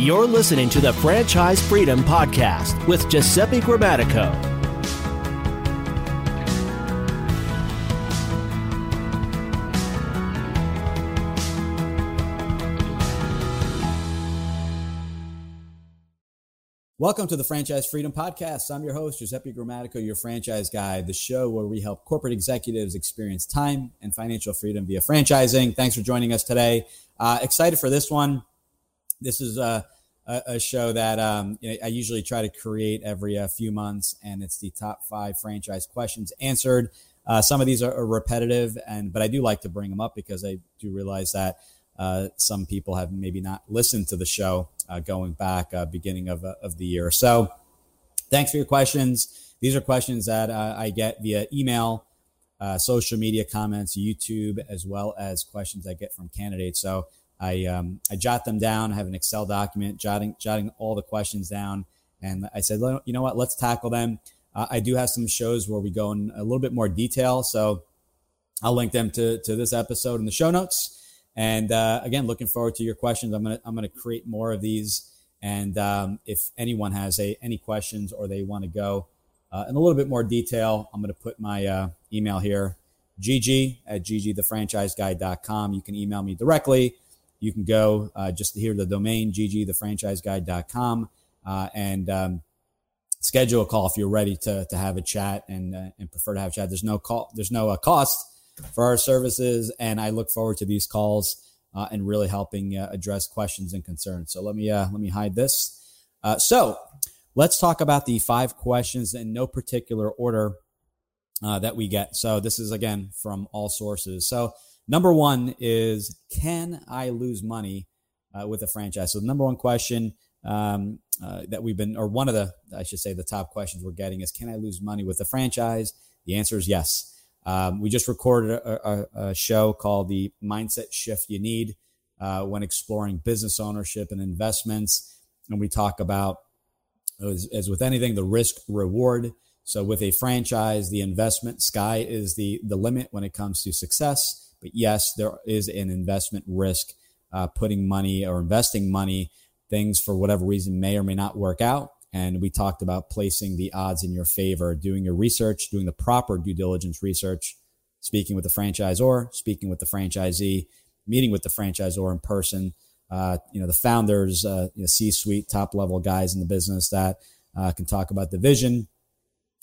You're listening to the Franchise Freedom Podcast with Giuseppe Grammatico. Welcome to the Franchise Freedom Podcast. I'm your host, Giuseppe Grammatico, your franchise guy, the show where we help corporate executives experience time and financial freedom via franchising. Thanks for joining us today. Uh, excited for this one. This is a, a, a show that um, you know, I usually try to create every uh, few months, and it's the top five franchise questions answered. Uh, some of these are, are repetitive, and but I do like to bring them up because I do realize that uh, some people have maybe not listened to the show uh, going back uh, beginning of, uh, of the year. So thanks for your questions. These are questions that I get via email, uh, social media comments, YouTube, as well as questions I get from candidates. So I, um, I jot them down. I have an Excel document jotting, jotting all the questions down. And I said, you know what, let's tackle them. I do have some shows where we go in a little bit more detail. So I'll link them to, to this episode in the show notes. And uh, again, looking forward to your questions. I'm gonna I'm gonna create more of these. And um, if anyone has a, any questions or they want to go uh, in a little bit more detail, I'm going to put my uh, email here, gg at ggthefranchiseguide.com. You can email me directly. You can go uh, just to hear the domain, ggthefranchiseguide.com, uh, and um, schedule a call if you're ready to, to have a chat and, uh, and prefer to have a chat. There's no call, there's no uh, cost for our services. And I look forward to these calls uh, and really helping uh, address questions and concerns. So let me uh, let me hide this. So let's talk about the five questions in no particular order that we get. So this is again from all sources. So number one is can I lose money uh, with a franchise? So the number one question um, that we've been, or one of the, I should say, the top questions we're getting is can I lose money with a franchise? The answer is yes. Um, we just recorded a, a, a, show called The Mindset Shift You Need uh, when exploring business ownership and investments. And we talk about, as, as, with anything, the risk reward. So with a franchise, the investment sky is the, the limit when it comes to success. But yes, there is an investment risk, uh, putting money or investing money, things for whatever reason may or may not work out. And we talked about placing the odds in your favor, doing your research, doing the proper due diligence research, speaking with the franchisor, speaking with the franchisee, meeting with the franchisor in person. Uh, you know, the founders, uh, you know, C-suite, top level guys in the business that uh, can talk about the vision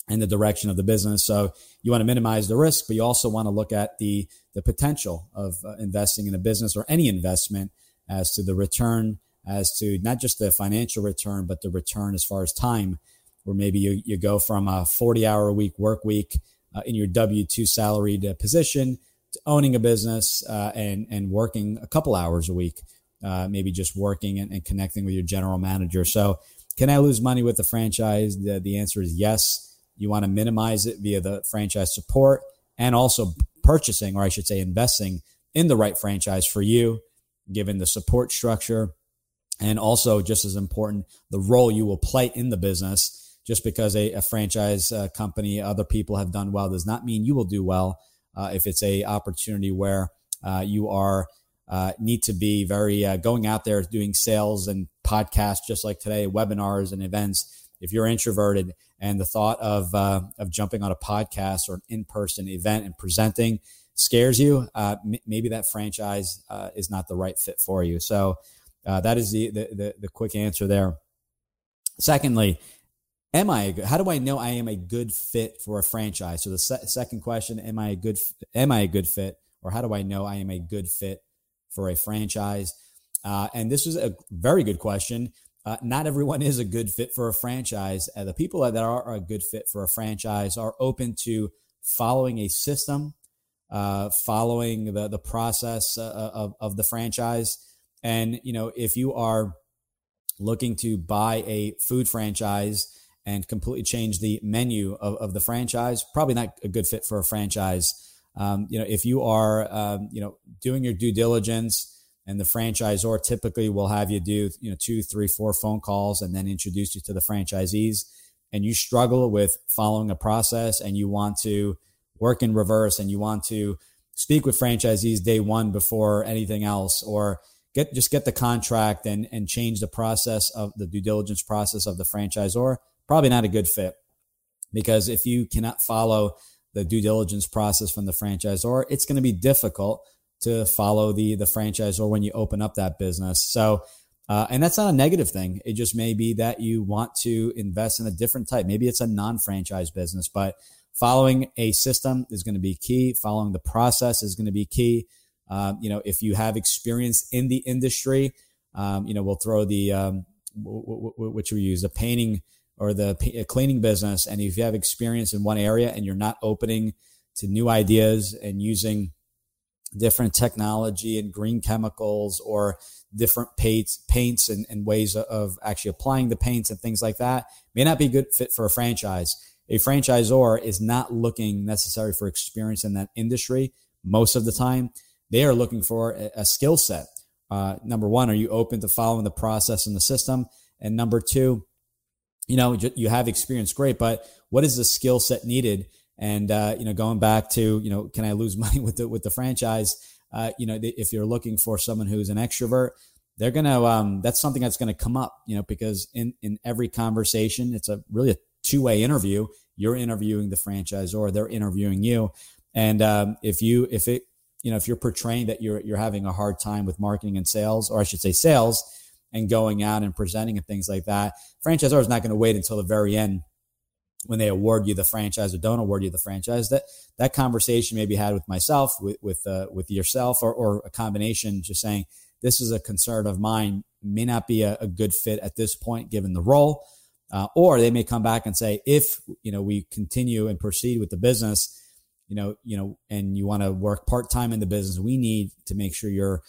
and the direction of the business. So you want to minimize the risk, but you also want to look at the the potential of uh, investing in a business or any investment as to the return as to not just the financial return, but the return as far as time, where maybe you, you go from a 40 hour a week work week uh, in your W 2 salaried uh, position to owning a business uh, and, and working a couple hours a week, uh, maybe just working and, and, connecting with your general manager. So, can I lose money with the franchise? The, the answer is yes. You want to minimize it via the franchise support and also purchasing, or I should say, investing in the right franchise for you, given the support structure. And also just as important the role you will play in the business. Just because a, a franchise uh, company other people have done well does not mean you will do well uh, if it's a opportunity where uh, you are uh, need to be very uh, going out there doing sales and podcasts just like today webinars and events. If you're introverted and the thought of uh, of jumping on a podcast or an in-person event and presenting scares you m- maybe that franchise is not the right fit for you so uh, that is the, the, the the quick answer there. Secondly, am I? How do I know I am a good fit for a franchise? So the se- second question: Am I a good? Am I a good fit, or how do I know I am a good fit for a franchise? Uh, and this is a very good question. Uh, not everyone is a good fit for a franchise. Uh, the people that are a good fit for a franchise are open to following a system, uh, following the the process uh, of of the franchise and, you know, if you are looking to buy a food franchise and completely change the menu of, of the franchise, probably not a good fit for a franchise. Um, you know, if you are, um, you know, doing your due diligence and the franchisor typically will have you do, you know, two, three, four phone calls and then introduce you to the franchisees and you struggle with following a process and you want to work in reverse and you want to speak with franchisees day one before anything else, or get just get the contract and and change the process of the due diligence process of the franchisor. Probably not a good fit because if you cannot follow the due diligence process from the franchisor, it's going to be difficult to follow the the franchise or when you open up that business. So. Uh, and that's not a negative thing. It just may be that you want to invest in a different type. Maybe it's a non-franchise business, but following a system is going to be key. Following the process is going to be key. Um, you know, if you have experience in the industry, um, you know, we'll throw the um, w- w- which we use the painting or the p- cleaning business, and if you have experience in one area and you're not opening to new ideas and using different technology and green chemicals or different paints, paints and, and ways of actually applying the paints and things like that may not be a good fit for a franchise. A franchisor is not looking necessary for experience in that industry most of the time. They are looking for a, a skill set. Uh, number one, are you open to following the process and the system? And number two, you know, you have experience, great, but what is the skill set needed? And uh, you know, going back to you know, can I lose money with the with the franchise? Uh, you know, if you're looking for someone who's an extrovert, they're gonna um, that's something that's gonna come up. You know, because in in every conversation, it's a really a two way interview. You're interviewing the franchisor, they're interviewing you, and um, if you if it you know, if you're portraying that you're you're having a hard time with marketing and sales, or I should say sales, and going out and presenting and things like that, franchisor is not going to wait until the very end when they award you the franchise or don't award you the franchise. That that conversation may be had with myself, with with uh, with yourself, or or a combination. Just saying this is a concern of mine may not be a, a good fit at this point given the role. Uh, or they may come back and say, if you know we continue and proceed with the business, you know, you know, and you want to work part time in the business, we need to make sure you're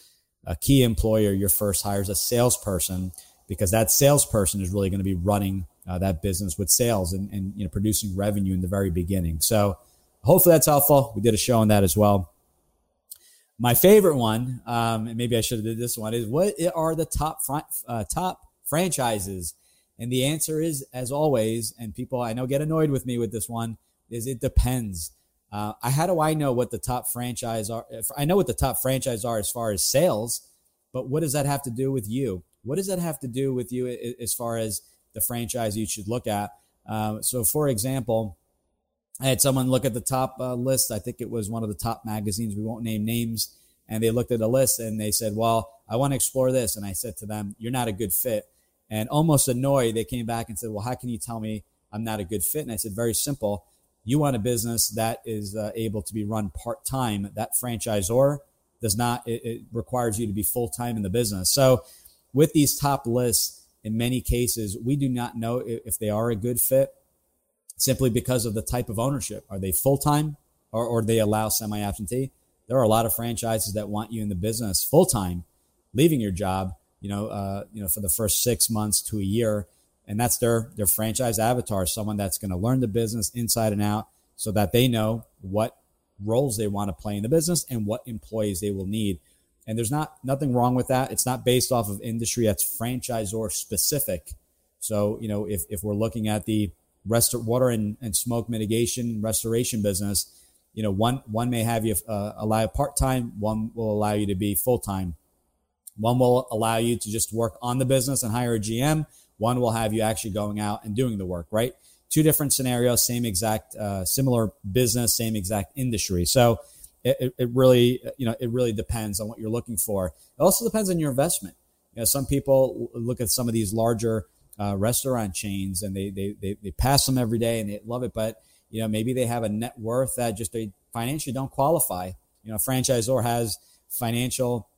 a key employer. Your first hire is a salesperson because that salesperson is really going to be running uh, that business with sales and, and you know producing revenue in the very beginning. So hopefully that's helpful. We did a show on that as well. My favorite one, um, and maybe I should have did this one, is what are the top front, uh, top franchises? And the answer is, as always, and people I know get annoyed with me with this one, is it depends. Uh, I, how do I know what the top franchise are? I know what the top franchise are as far as sales, but what does that have to do with you? What does that have to do with you as far as the franchise you should look at? Um, so, for example, I had someone look at the top uh, list. I think it was one of the top magazines. We won't name names. And they looked at a list and they said, Well, I want to explore this. And I said to them, You're not a good fit. And almost annoyed, they came back and said, Well, how can you tell me I'm not a good fit? And I said, Very simple you want a business that is uh, able to be run part time. That franchisor does not, it, it requires you to be full time in the business. So, with these top lists, in many cases, we do not know if they are a good fit simply because of the type of ownership. Are they full time or, or they allow semi absentee? There are a lot of franchises that want you in the business full time, leaving your job, you know, uh, you know, for the first six months to a year and that's their their franchise avatar, someone that's going to learn the business inside and out, so that they know what roles they want to play in the business and what employees they will need. And there's not nothing wrong with that. It's not based off of industry. That's franchisor specific. So you know, if if we're looking at the rest water and, and smoke mitigation restoration business, you know, one one may have you uh, allow part time, one will allow you to be full time. One will allow you to just work on the business and hire a GM. One will have you actually going out and doing the work, right? Two different scenarios, same exact, uh, similar business, same exact industry. So it, it really, you know, it really depends on what you're looking for. It also depends on your investment. You know, some people look at some of these larger uh, restaurant chains and they, they, they, they pass them every day and they love it, but you know, maybe they have a net worth that just they financially don't qualify. You know, franchisor has financial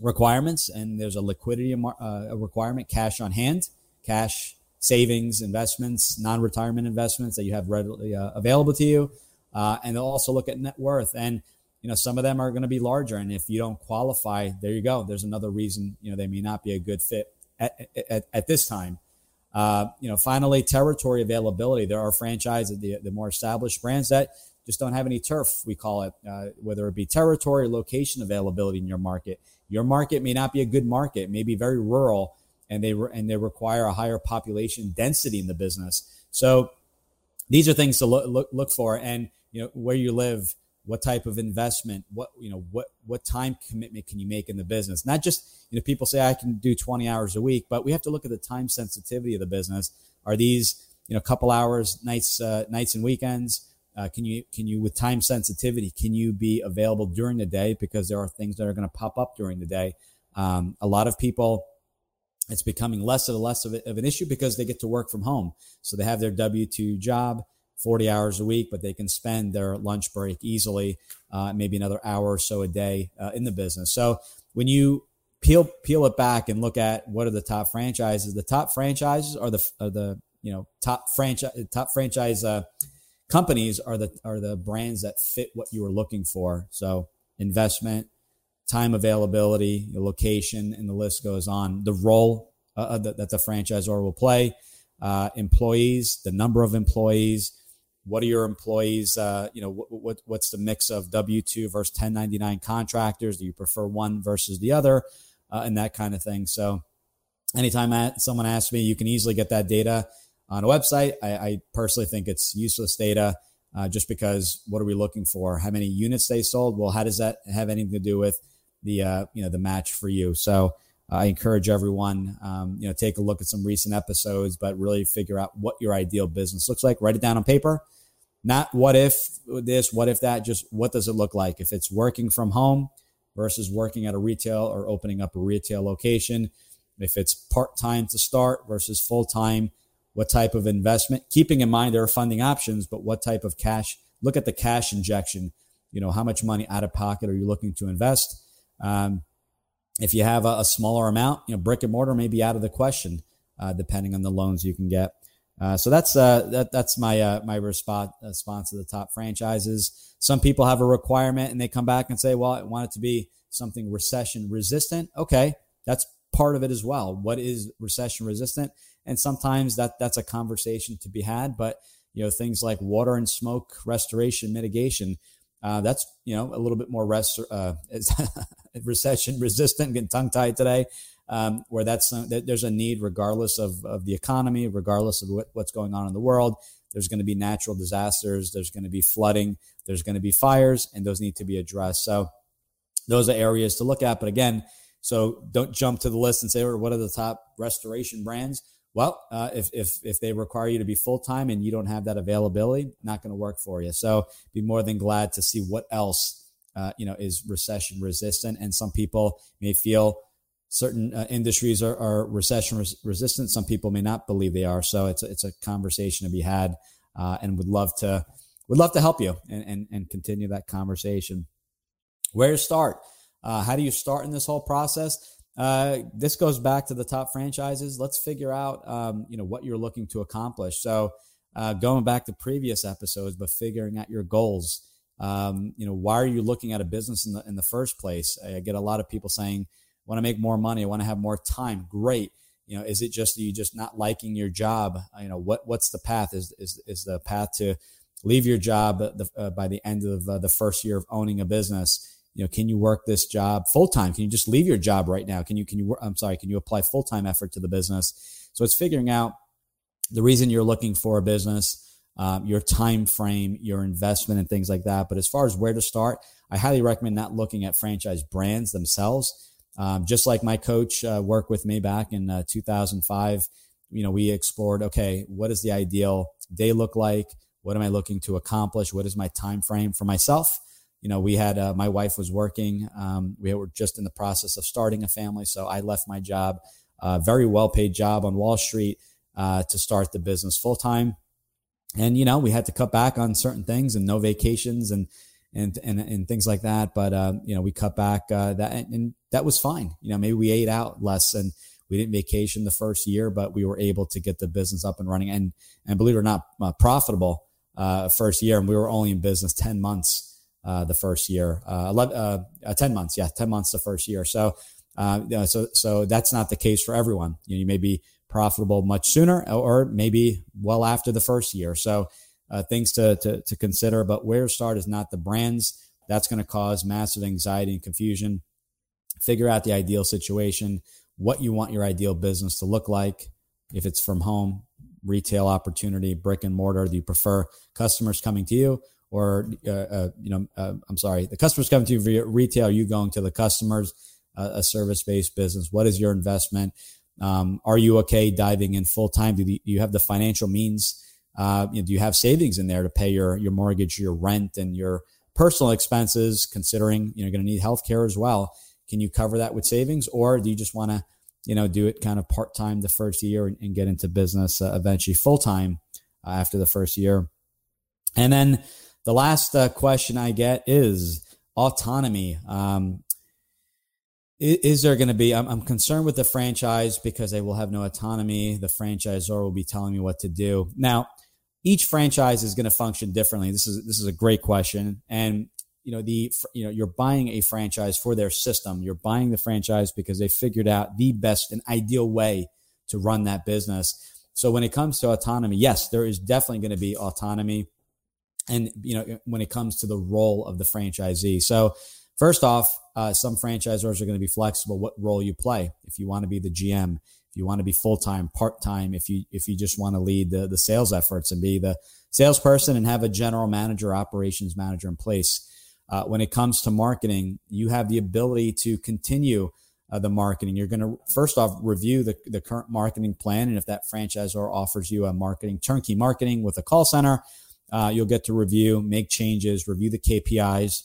requirements and there's a liquidity uh, requirement, cash on hand cash savings, investments, non retirement investments that you have readily uh, available to you. Uh, and they'll also look at net worth. And, you know, some of them are going to be larger. And if you don't qualify, there you go. There's another reason, you know, they may not be a good fit at, at, at this time. Uh, you know, finally, territory availability. There are franchises, the, the more established brands that just don't have any turf, we call it, uh, whether it be territory, location availability in your market. Your market may not be a good market, it may be very rural and they re- and they require a higher population density in the business. So these are things to look look, look for, and you know where you live what type of investment what you know what what time commitment can you make in the business? Not just you know people say i can do 20 hours a week but we have to look at the time sensitivity of the business. Are these you know couple hours nights uh, nights and weekends? Uh, can you can you with time sensitivity can you be available during the day? Because there are things that are going to pop up during the day. Um, a lot of people it's becoming less and less of, a, of an issue because they get to work from home. So they have their w2 job 40 hours a week, but they can spend their lunch break easily, uh, maybe another hour or so a day uh, in the business. So when you peel peel it back and look at what are the top franchises, the top franchises are the are the you know top franchise top franchise uh, companies are the are the brands that fit what you are looking for. So investment, time availability, location, and the list goes on. The role uh, that, that the franchisor will play, uh, employees, the number of employees what are your employees uh, you know what, what, what's the mix of w2 versus 1099 contractors? Do you prefer one versus the other? Uh, and that kind of thing. So anytime someone asks me you can easily get that data on a website. I, I personally think it's useless data uh, just because what are we looking for? How many units they sold? Well how does that have anything to do with the uh, you know the match for you? So I encourage everyone, um, you know, take a look at some recent episodes, but really figure out what your ideal business looks like. Write it down on paper not what if this, what if that, just what does it look like? If it's working from home versus working at a retail or opening up a retail location, if it's part time to start versus full time, what type of investment? Keeping in mind there are funding options, but what type of cash? Look at the cash injection. You know, how much money out of pocket are you looking to invest? Um, if you have a, a, smaller amount, you know, brick and mortar may be out of the question, uh, depending on the loans you can get. Uh, so that's uh, that, that's my uh, my response response to the top franchises. Some people have a requirement and they come back and say, "Well, I want it to be something recession resistant." Okay, that's part of it as well. What is recession resistant? And sometimes that that's a conversation to be had. But you know, things like water and smoke restoration mitigation. Uh, that's you know a little bit more rest, uh, recession resistant. Getting tongue tied today um, where that's there's a need regardless of, of the economy, regardless of what, what's going on in the world. There's going to be natural disasters. There's going to be flooding. There's going to be fires, and those need to be addressed. So those are areas to look at. But again, so don't jump to the list and say, well, what are the top restoration brands? Well, uh, if, if, if they require you to be full time and you don't have that availability, not going to work for you. So be more than glad to see what else, uh, you know, is recession resistant. And some people may feel certain uh, industries are, are recession res- resistant. Some people may not believe they are. So it's a, it's a conversation to be had, uh, and would love to would love to help you and and, and continue that conversation. Where to start? Uh, how do you start in this whole process? Uh, this goes back to the top franchises. Let's figure out um, you know what you're looking to accomplish. So uh, going back to previous episodes, but figuring out your goals. Um, you know, why are you looking at a business in the in the first place? I get a lot of people saying want to make more money, want to have more time. Great. You know, is it just you just not liking your job? Uh, you know, what what's the path? Is is is the path to leave your job the, uh, by the end of uh, the first year of owning a business? You know, can you work this job full time? Can you just leave your job right now? Can you can you I'm sorry, can you apply full time effort to the business? So it's figuring out the reason you're looking for a business. Um, your time frame, your investment, and things like that. But as far as where to start, I highly recommend not looking at franchise brands themselves um, just like my coach uh, worked with me back in uh, 2005, you know, we explored, okay, what does the ideal day look like? What am I looking to accomplish? What is my time frame for myself? You know, we had uh, my wife was working. Um, we were just in the process of starting a family, so I left my job, uh, very well paid job on Wall Street, uh, to start the business full time. And you know, we had to cut back on certain things and no vacations and and and, and things like that. But uh, you know, we cut back uh, that, and, and, that was fine. You know, maybe we ate out less and we didn't vacation the first year, but we were able to get the business up and running, and and believe it or not, uh, profitable uh, first year. And we were only in business ten months uh, the first year, uh, 11, ten months, yeah, ten months the first year. So. you know, so so that's not the case for everyone. You know, you may be profitable much sooner, or maybe well after the first year. So uh, things to, to, to consider. But where to start is not the brands. That's going to cause massive anxiety and confusion. Figure out the ideal situation, what you want your ideal business to look like. If it's from home, retail opportunity, brick and mortar, do you prefer customers coming to you or uh, uh, you know, uh, I'm sorry, the customers coming to you via retail. You going to the customers? a service based business. What is your investment? Um, are you okay diving in full time? Do, do, you have the financial means? Uh, you know, do you have savings in there to pay your your mortgage, your rent, and your personal expenses? Considering you know, you're going to need health care as well. Can you cover that with savings, or do you just want to, you know, do it kind of part time the first year and, and, get into business uh, eventually full time uh, after the first year? And then the last uh, question I get is autonomy. Um, is, there going to be? I'm, concerned with the franchise because they will have no autonomy. The franchisor will be telling me what to do. Now, each franchise is going to function differently. This is this is a great question, and you know the you know you're buying a franchise for their system. You're buying the franchise because they figured out the best and ideal way to run that business. So when it comes to autonomy, yes, there is definitely going to be autonomy and you know when it comes to the role of the franchisee so first off uh, some franchisors are going to be flexible what role you play if you want to be the gm you want to be full-time part-time if you if you just want to lead the, the sales efforts and be the salesperson and have a general manager operations manager in place uh, when it comes to marketing you have the ability to continue uh, the marketing. You're going to first off review the, the current marketing plan, and if that franchisor offers you a marketing turnkey marketing with a call center, uh, you'll get to review, make changes, review the KPIs,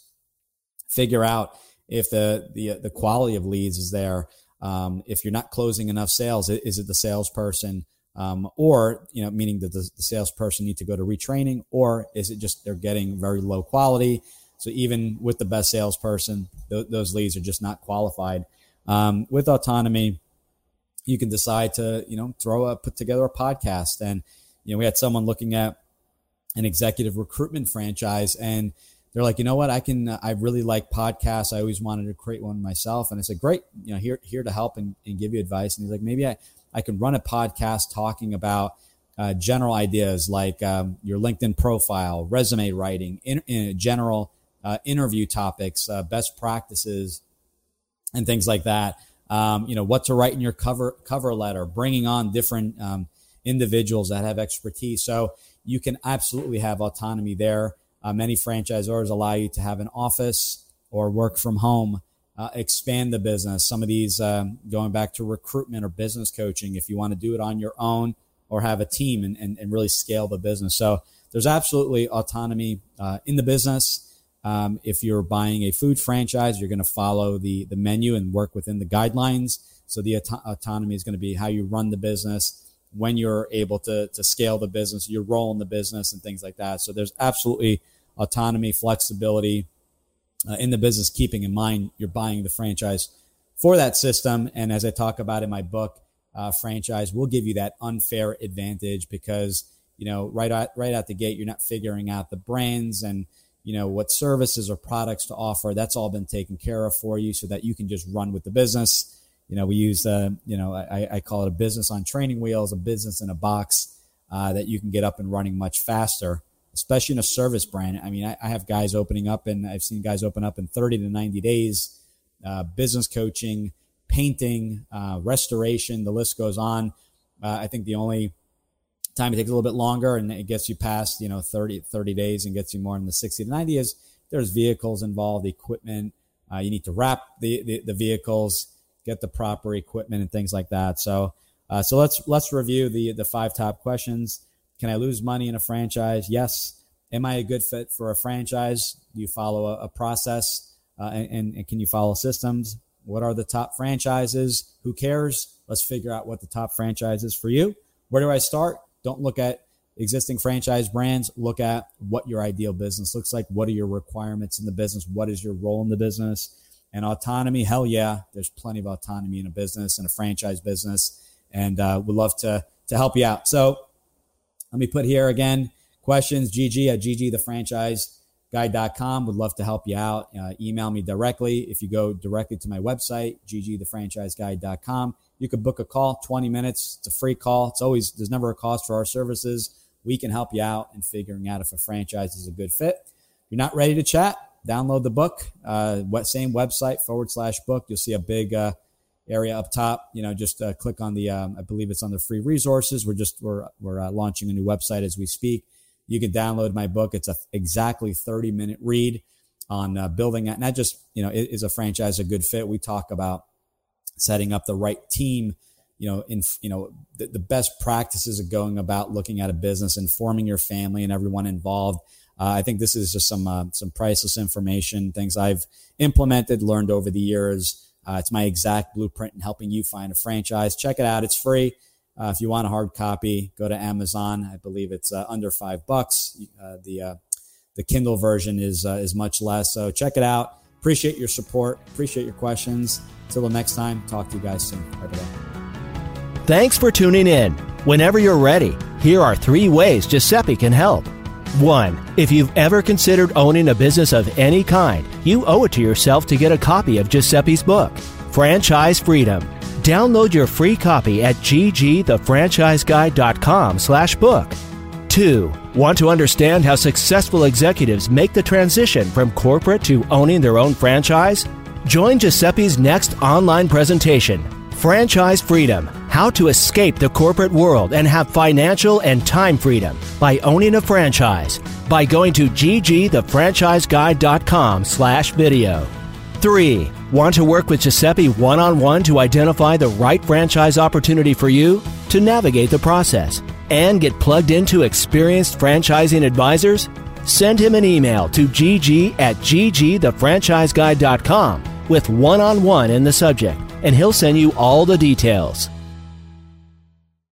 figure out if the the the quality of leads is there. Um, if you're not closing enough sales, is it the salesperson, um, or you know, meaning that the, salesperson need to go to retraining, or is it just they're getting very low quality? So even with the best salesperson, th- those leads are just not qualified. Um, with autonomy, you can decide to you know throw a put together a podcast, and you know we had someone looking at an executive recruitment franchise and they're like, you know what, I can, uh, I really like podcasts. I always wanted to create one myself. And I said, great, you know, here, here to help and, and give you advice. And he's like, maybe I, I can run a podcast talking about uh, general ideas like um, your LinkedIn profile, resume writing, in, in general uh, interview topics, uh, best practices, and things like that. Um, you know, what to write in your cover cover letter, bringing on different um, individuals that have expertise. So you can absolutely have autonomy there. Uh, many franchisors allow you to have an office or work from home, uh, expand the business. Some of these um, going back to recruitment or business coaching, if you want to do it on your own or have a team and, and, and really scale the business. So there's absolutely autonomy uh, in the business. Um, if you're buying a food franchise, you're going to follow the, the menu and work within the guidelines. So the auto- autonomy is going to be how you run the business when you're able to, to scale the business, your role in the business, and things like that. So there's absolutely autonomy, flexibility uh, in the business, keeping in mind you're buying the franchise for that system. And as I talk about in my book, uh, franchise will give you that unfair advantage because you know right out right out the gate you're not figuring out the brands and you know what services or products to offer. That's all been taken care of for you, so that you can just run with the business you know, we use, uh, you know, I, I, call it a business on training wheels, a business in a box uh, that you can get up and running much faster, especially in a service brand. I mean, I, I, have guys opening up and I've seen guys open up in 30 to 90 days, uh, business coaching, painting, uh, restoration, the list goes on. Uh, I think the only time it takes a little bit longer and it gets you past, you know, 30, 30 days and gets you more in the 60 to 90 is there's vehicles involved, equipment. Uh, you need to wrap the, the, the vehicles get the proper equipment and things like that. So, uh, so let's let's review the the five top questions. Can I lose money in a franchise? Yes. Am I a good fit for a franchise? Do you follow a, a process? Uh, and, and can you follow systems? What are the top franchises? Who cares? Let's figure out what the top franchise is for you. Where do I start? Don't look at existing franchise brands. Look at what your ideal business looks like. What are your requirements in the business? What is your role in the business? And autonomy, hell yeah, there's plenty of autonomy in a business and a franchise business, and uh, we'd love to to help you out. So let me put here again questions gg at ggthefranchiseguide.com would love to help you out. Uh, email me directly. If you go directly to my website ggthefranchiseguide.com you can book a call 20 minutes it's a free call it's always there's never a cost for our services. We can help you out in figuring out if a franchise is a good fit. If you're not ready to chat download the book. Uh, same website forward slash book. You'll see a big uh, area up top. You know, just uh, click on the. Um, I believe it's on the free resources. We're just we're we're uh, launching a new website as we speak. you can download my book. It's a exactly 30 minute read on uh, building that. Not just, you know, is a franchise a good fit? We talk about setting up the right team, you know, in, you know, the, the best practices of going about looking at a business, informing your family and everyone involved. Uh, I think this is just some, uh, some priceless information, things I've implemented, learned over the years. Uh, it's my exact blueprint in helping you find a franchise. Check it out. It's free. Uh, if you want a hard copy, go to Amazon. I believe it's uh, under five bucks. Uh, the the Kindle version is is much less. So check it out. Appreciate your support. Appreciate your questions. Until the next time, talk to you guys soon. Thanks for tuning in. Whenever you're ready, here are three ways Giuseppe can help. One, if you've ever considered owning a business of any kind, you owe it to yourself to get a copy of Giuseppe's book, Franchise Freedom. Download your free copy at ggthefranchiseguide.com slash book. Two, want to understand how successful executives make the transition from corporate to owning their own franchise? Join Giuseppe's next online presentation, Franchise Freedom How to Escape the Corporate World and Have Financial and Time Freedom by Owning a Franchise by going to ggthefranchiseguide.com slash video. 3. Want to work with Giuseppe one on one to identify the right franchise opportunity for you? To navigate the process and get plugged into experienced franchising advisors? Send him an email to gg at ggthefranchiseguide.com with one on one in the subject, and he'll send you all the details.